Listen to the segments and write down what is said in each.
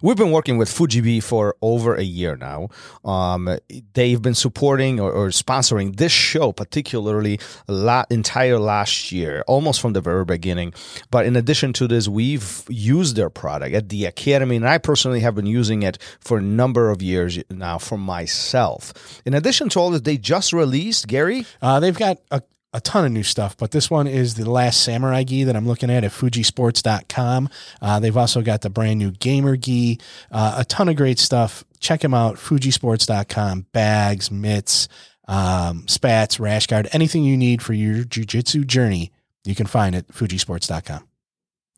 We've been working with Fujibi for over a year now. Um, they've been supporting or, or sponsoring this show, particularly la- entire last year, almost from the very beginning. But in addition to this, we've used their product at the Academy, and I personally have been using it for a number of years now for myself. In addition to all this, they just released, Gary, Uh, they've got a, a ton of new stuff, but this one is the last samurai gi that I'm looking at at fujisports.com. Uh, they've also got the brand new gamer gi, uh, a ton of great stuff. Check them out, fujisports.com. Bags, mitts, um, spats, rash guard, anything you need for your jujitsu journey, you can find it at fujisports.com.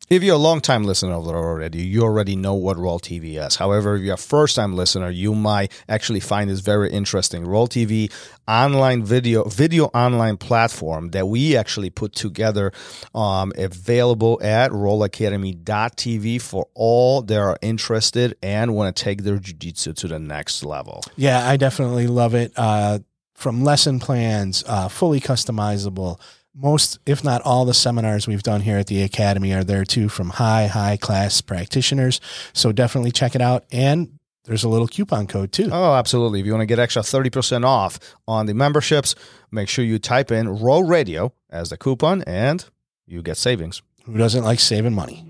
If you're a long time listener already, you already know what Roll TV is. However, if you're a first time listener, you might actually find this very interesting. Roll TV online video video online platform that we actually put together um, available at rollacademy.tv for all that are interested and want to take their jiu-jitsu to the next level. Yeah, I definitely love it. Uh, from lesson plans, uh, fully customizable. Most, if not all, the seminars we've done here at the Academy are there too from high, high class practitioners. So definitely check it out. And there's a little coupon code too. Oh, absolutely. If you want to get extra 30% off on the memberships, make sure you type in Roll Radio as the coupon and you get savings. Who doesn't like saving money?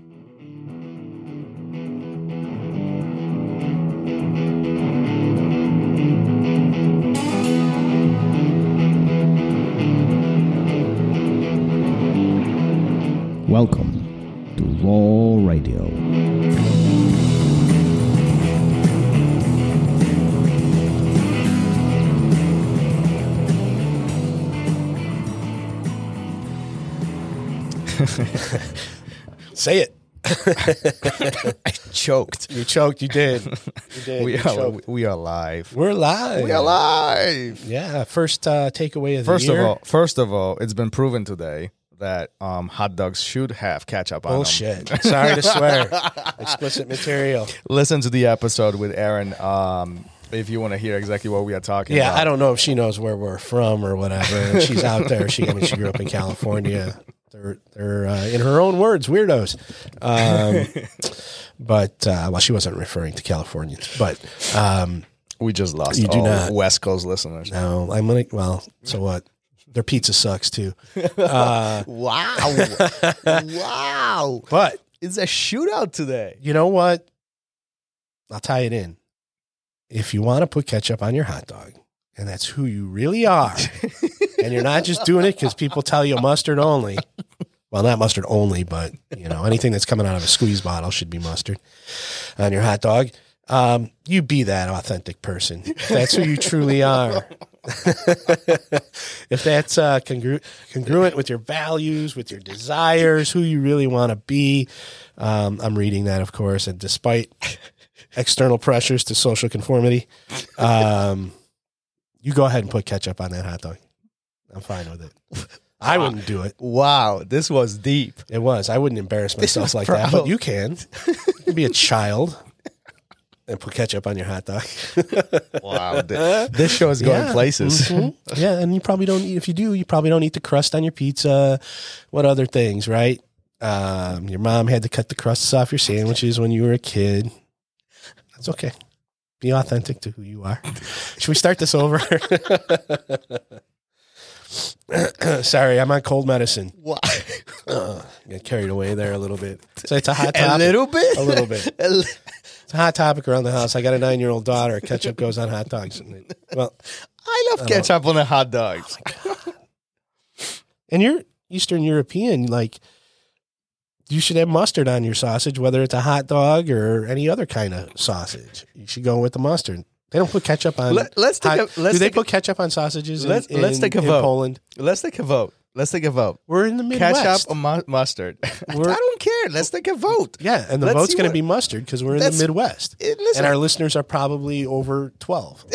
Welcome to Roll Radio. Say it. I choked. You choked. You did. You did. We you are, choked. we are live. We're live. We are live. Yeah. First uh, takeaway of the First year. of all, first of all, it's been proven today that um, hot dogs should have ketchup on bullshit. them. Sorry to swear. Explicit material. Listen to the episode with Erin um, if you want to hear exactly what we are talking Yeah, about. I don't know if she knows where we're from or whatever. And she's out there. She, I mean, she grew up in California. They're, they're uh, in her own words, weirdos. Um, but uh, well, she wasn't referring to Californians. But um, We just lost You do all not. West Coast listeners. no, I'm gonna. Well, so what? Their pizza sucks too. Uh, Wow. wow. but It's a shootout today. you know what? I'll tie it in. If you want to put ketchup on your hot dog, and that's who you really are, and you're not just doing it because people tell you mustard only. Well, not mustard only, but you know anything that's coming out of a squeeze bottle should be mustard on your hot dog. Um, you be that authentic person. That's who you truly are. if that's uh, congru- congruent with your values, with your desires, who you really want to be. Um, I'm reading that, of course, and despite external pressures to social conformity, um, you go ahead and put ketchup on that hot dog. I'm fine with it. I wouldn't do it. Wow. This was deep. It was. I wouldn't embarrass myself like that, but you can. You can be a child and put ketchup on your hot dog. Wow. This show is going Yeah. places. Mhm. Yeah, and you probably don't eat. If you do, you probably don't eat the crust on your pizza. What other things, right? Um, your mom had to cut the crusts off your sandwiches when you were a kid. That's okay. Be authentic to who you are. Should we start this over? Sorry, I'm on cold medicine. Wow. Uh, get carried away there a little bit. So it's a hot topic. A little bit? A little bit. It's a hot topic around the house. I got a nine year old daughter. Ketchup goes on hot dogs. Well, I love uh-huh. ketchup on the hot dogs. Oh and you're Eastern European, like you should have mustard on your sausage, whether it's a hot dog or any other kind of sausage. You should go with the mustard. They don't put ketchup on. Let, us take hot- a, let's do they put ketchup on sausages? Let's- let's in- take a in vote. Poland. let's take a vote. Let's take a vote. We're in the Midwest. Ketchup or mu- mustard? I We're- don't care. Let's take a vote. yeah, and the Let's vote's see going to what- be mustard because we're in the That's- Midwest, Eh, listen, and our listeners are probably over twelve.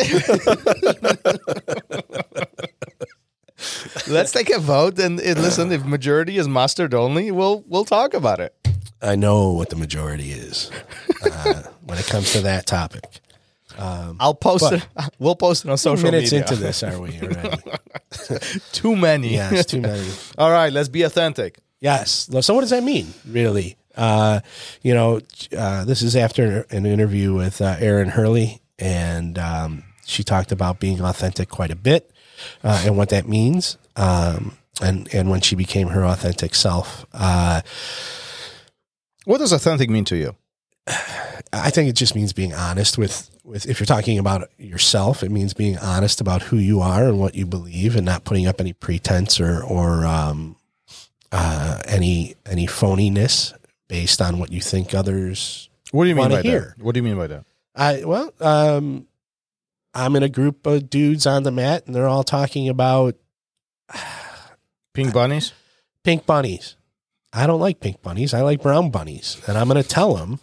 let's take a vote and, and listen. If majority is mustard only, we'll we'll talk about it. I know what the majority is uh, when it comes to that topic. I'll post it. We'll post it on social minutes media. into this, are we already? Too many. yes, too many. All right, let's be authentic. Yes. So what does that mean, really? Uh, you know, uh, this is after an interview with uh, Erin Herle, and um, she talked about being authentic quite a bit uh, and what that means. Um, and and when she became her authentic self, uh, What does authentic mean to you? I think it just means being honest with with if you're talking about yourself, it means being honest about who you are and what you believe, and not putting up any pretense or or um, uh, any any phoniness based on what you think others. What do you mean by hear. that? What do you mean by that? I well, um, I'm in a group of dudes on the mat, and they're all talking about Pink bunnies? pink bunnies. I don't like pink bunnies. I like brown bunnies, and I'm going to tell them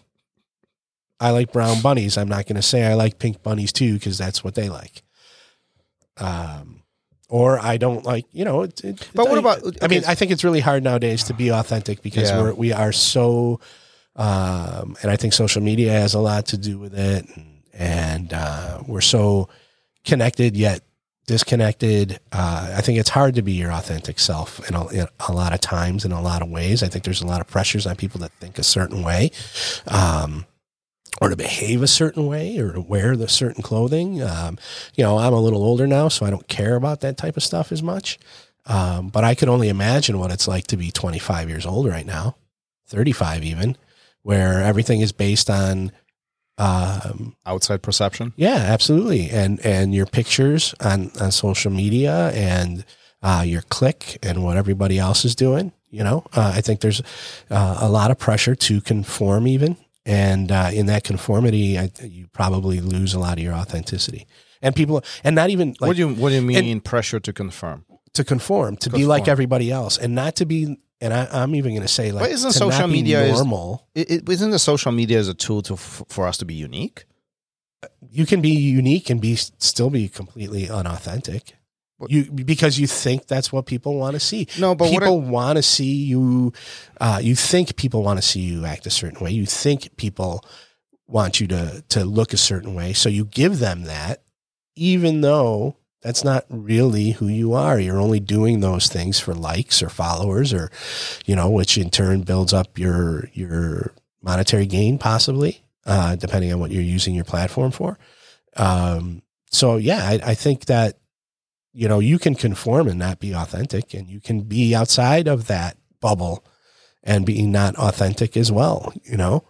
I like brown bunnies. I'm not going to say I like pink bunnies too because that's what they like. Um, or I don't like, you know. It, it, But what about- I mean. I think it's really hard nowadays to be authentic because Yeah. we're we are so, um, and I think social media has a lot to do with it, and, and uh, we're so connected yet disconnected. Uh, I think it's hard to be your authentic self in a, in a lot of times, in a lot of ways. I think there's a lot of pressures on people that think a certain way, um, or to behave a certain way, or to wear the certain clothing. Um, you know, I'm a little older now, so I don't care about that type of stuff as much. Um, but I could only imagine what it's like to be 25 years old right now, 35 even, where everything is based on um, Outside perception? yeah, absolutely. And and your pictures on on social media and uh, your click and what everybody else is doing. You know, uh, I think there's uh, a lot of pressure to conform, even, and uh, in that conformity, I, you probably lose a lot of your authenticity. And people, and not even like what do you what do you mean pressure to confirm? to conform, to be like everybody else, and not to be. And I, I'm even going to say like, But isn't social media is- normal? It, it, isn't the social media as a tool to for us to be unique? you can be unique and be still be completely unauthentic. You because you think that's what people want to see. No, but people want to see you. Uh, you think people want to see you act a certain way. You think people want you to to look a certain way. So you give them that, even though that's not really who you are. You're only doing those things for likes or followers, or you know, which in turn builds up your your monetary gain, possibly, uh, depending on what you're using your platform for. Um, so yeah, I, I think that you know you can conform and not be authentic, and you can be outside of that bubble and be not authentic as well. You know,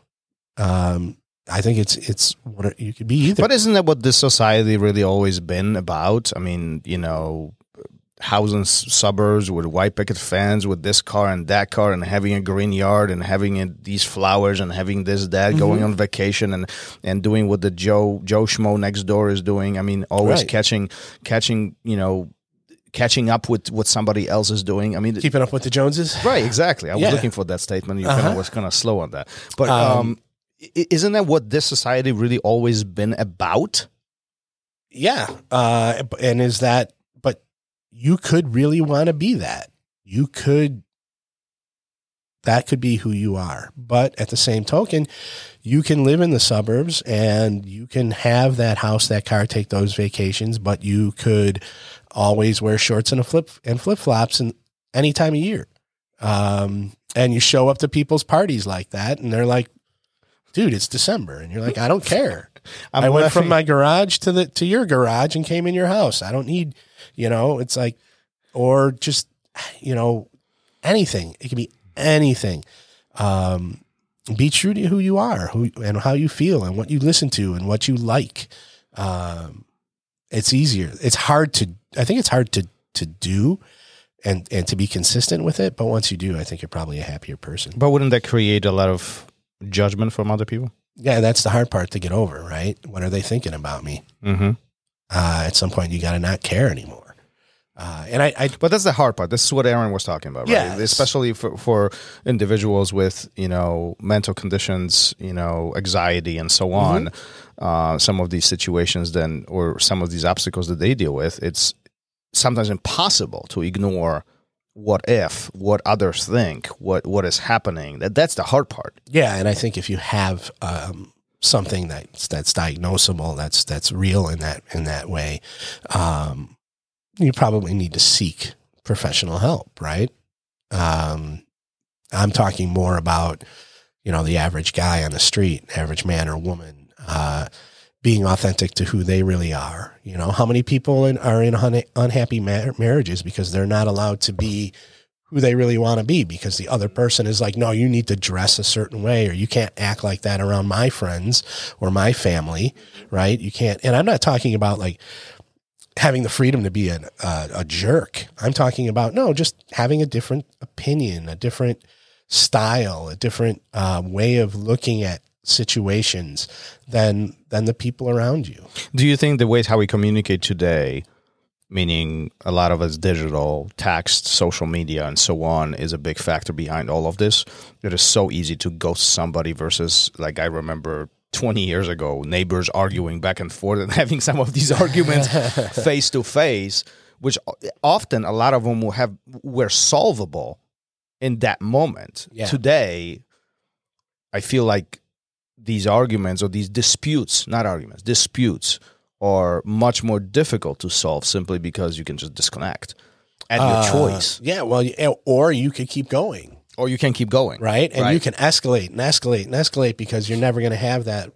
um, I think it's it's what you could be either. But isn't that what this society really always been about? I mean, you know, housing suburbs with white picket fence, with this car and that car, and having a green yard, and having it, these flowers, and having this that, Mm-hmm. going on vacation, and and doing what the Joe Joe Schmo next door is doing. I mean, always Right. catching catching you know catching up with what somebody else is doing. I mean, Keeping up with the Joneses. Right, exactly. I was looking for that statement. You kind Uh-huh. of was kind of slow on that, but um, Um, isn't that what this society really always been about? Yeah. Uh, and is that, you could really want to be that. You could, that could be who you are. But at the same token, you can live in the suburbs and you can have that house, that car, take those vacations, but you could always wear shorts and a flip and flip flops and any time of year. Um, and you show up to people's parties like that and they're like, dude, it's December. And you're like, I don't care. I went from my garage to the to your garage and came in your house. I don't need, you know, it's like or just you know anything. It can be anything. Um be true to who you are, who and how you feel and what you listen to and what you like. Um it's easier. It's hard to I think it's hard to to do and and to be consistent with it, but once you do, I think you're probably a happier person. But wouldn't that create a lot of judgment from other people? Yeah, that's the hard part to get over, right? What are they thinking about me? Mm-hmm. uh, at some point you got to not care anymore. Uh, and I, I, But that's the hard part. This is what Erin was talking about, right? Especially for, for individuals with, you know, mental conditions, you know, anxiety and so on. Uh, some of these situations then, or some of these obstacles that they deal with, it's sometimes impossible to ignore what if, what others think, what, what is happening. That That's the hard part. yeah, and I think if you have um, something that's that's diagnosable, that's that's real in that in that way, um, you probably need to seek professional help, right? Um, I'm talking more about you know, the average guy on the street, average man or woman, uh, being authentic to who they really are. You know, how many people in, are in un- unhappy ma- marriages because they're not allowed to be who they really want to be because the other person is like, no, you need to dress a certain way or you can't act like that around my friends or my family, right? You can't. And I'm not talking about like having the freedom to be a, a, a jerk. I'm talking about, no, just having a different opinion, a different style, a different uh, way of looking at situations than than the people around you. Do you think the ways how we communicate today, meaning a lot of us digital, text, social media, and so on, is a big factor behind all of this? It is so easy to ghost somebody versus like I remember 20 years ago, neighbors arguing back and forth and having some of these arguments face to face, which often a lot of them will have were solvable in that moment. Yeah. Today, I feel like these arguments or these disputes, not arguments, disputes are much more difficult to solve simply because you can just disconnect at your Uh, choice Yeah, well, or you could keep going, or you can keep going. right? And Right. you can escalate and escalate and escalate because you're never going to have that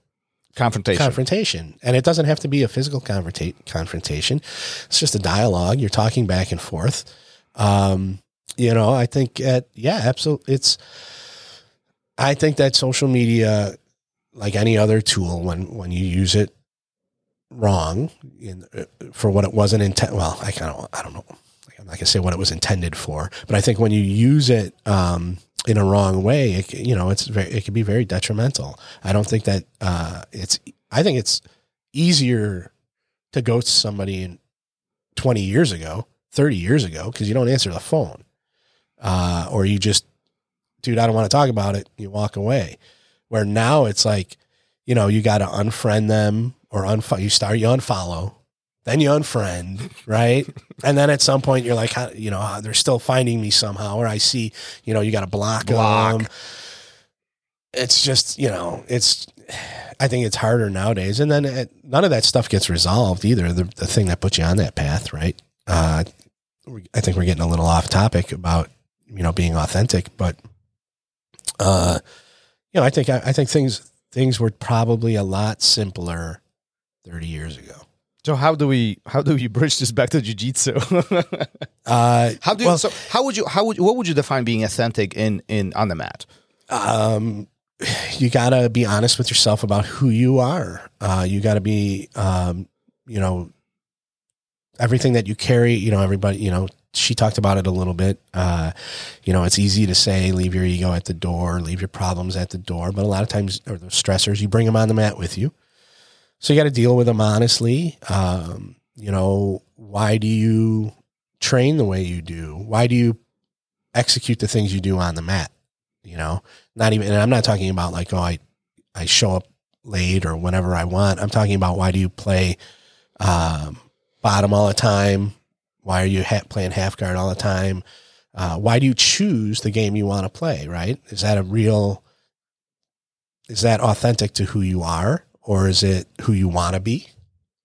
Confrontation. confrontation. And it doesn't have to be a physical confronta- confrontation. It's just a dialogue. You're talking back and forth. Um, you know, I think at yeah, absolutely. It's. I think that social media, like any other tool, when when you use it wrong in, uh, for what it wasn't intent. Well, I kind of I don't know. I'm not gonna say what it was intended for, but I think when you use it um, in a wrong way, it, you know, it's very, it can be very detrimental. I don't think that uh, it's. I think it's easier to ghost somebody in 20 years ago, 30 years ago, because you don't answer the phone, uh, or you just, dude, I don't want to talk about it. You walk away. Where now it's like, you know, you got to unfriend them or unfollow. You start, you unfollow, then you unfriend, right? and then at some point you're like, you know, uh, they're still finding me somehow, or I see, you know, you got to block, Block. them. It's just, you know, it's. I think it's harder nowadays, and then it, none of that stuff gets resolved either. The, the thing that puts you on that path, right? Uh, we- I think we're getting a little off topic about you know being authentic, but uh, you know, I think I, I think things things were probably a lot simpler thirty years ago. So how do we how do we bridge this back to jiu-jitsu? Uh, how do you, Well- so how would you how would what would you define being authentic in in on the mat? um, you got to be honest with yourself about who you are. Uh, you got to be, um, you know, everything that you carry. You know, everybody. You know, she talked about it a little bit. Uh, you know, it's easy to say leave your ego at the door, leave your problems at the door, but a lot of times, or the stressors, you bring them on the mat with you. So you got to deal with them honestly. Um, you know, why do you train the way you do? Why do you execute the things you do on the mat? You know, not even, and I'm not talking about like, oh, I, I show up late or whenever I want. I'm talking about why do you play um, bottom all the time? Why are you ha- playing half guard all the time? Uh, why do you choose the game you want to play? Right? Is that a real? Is that authentic to who you are, or is it who you want to be?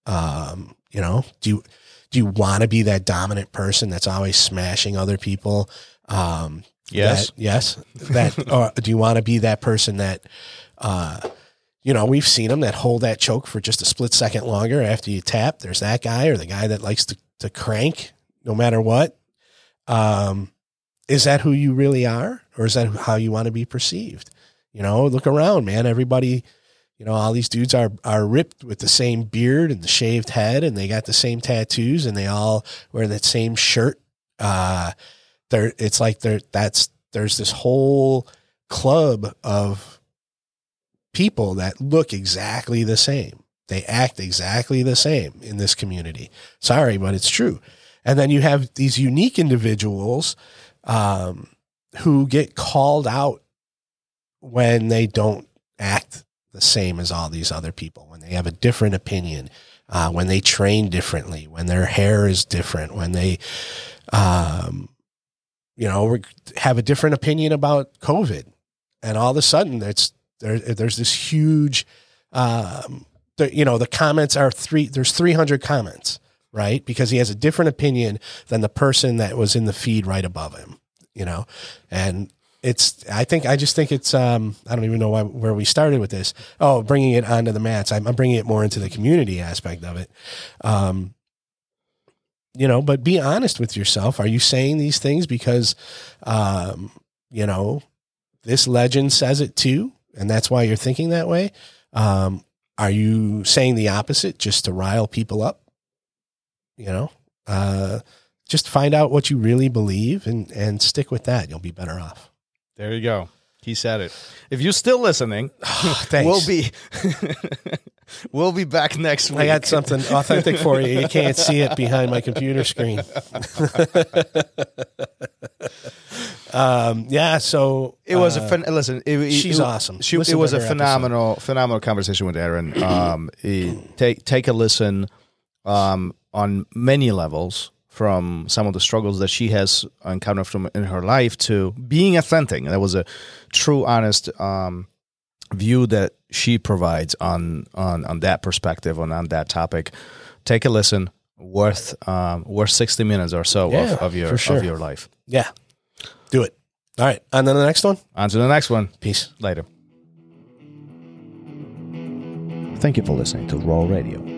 Um, you know, do you do you want to be that dominant person that's always smashing other people? Um, Yes. that- yes. That or do you want to be that person that uh you know, we've seen them that hold that choke for just a split second longer after you tap. There's that guy or the guy that likes to, to crank no matter what. Um, is that who you really are? Or is that how you want to be perceived? You know, look around, man. Everybody, you know, all these dudes are are ripped with the same beard and the shaved head and they got the same tattoos and they all wear that same shirt. Uh there it's like there that's there's this whole club of people that look exactly the same. They act exactly the same in this community. Sorry, but it's true. And then you have these unique individuals um, who get called out when they don't act the same as all these other people, when they have a different opinion, uh, when they train differently, when their hair is different, when they, um, you know, have a different opinion about COVID, and all of a sudden, it's there. There's this huge, um, the, you know, the comments are three. There's 300 comments, right? Because he has a different opinion than the person that was in the feed right above him, you know, and it's I think I just think it's um I don't even know why, where we started with this. Oh, bringing it onto the mats. I'm, I'm bringing it more into the community aspect of it. Um, you know, but be honest with yourself. Are you saying these things because, um, you know, this legend says it too, and that's why you're thinking that way? Um, are you saying the opposite just to rile people up? You know, uh, just find out what you really believe and and stick with that. You'll be better off. There you go. He said it. If you're still listening, Thanks. we'll be we'll be back next week. I got something authentic for you. You can't see it behind my computer screen. um, yeah, so It was uh, a phen- listen. It, it- she's it- awesome. She, it was a her episode. phenomenal, phenomenal conversation with Erin. Um, take take a listen um, on many levels from some of the struggles that she has encountered from in her life to being authentic. That was a true, honest um, view that she provides on on on that perspective on on that topic. Take a listen. Worth um, worth sixty minutes or so Yeah, of, of your sure. of your life. yeah, do it. All right, and then the next one. On to the next one. Peace. Later. Thank you for listening to Roll Radio.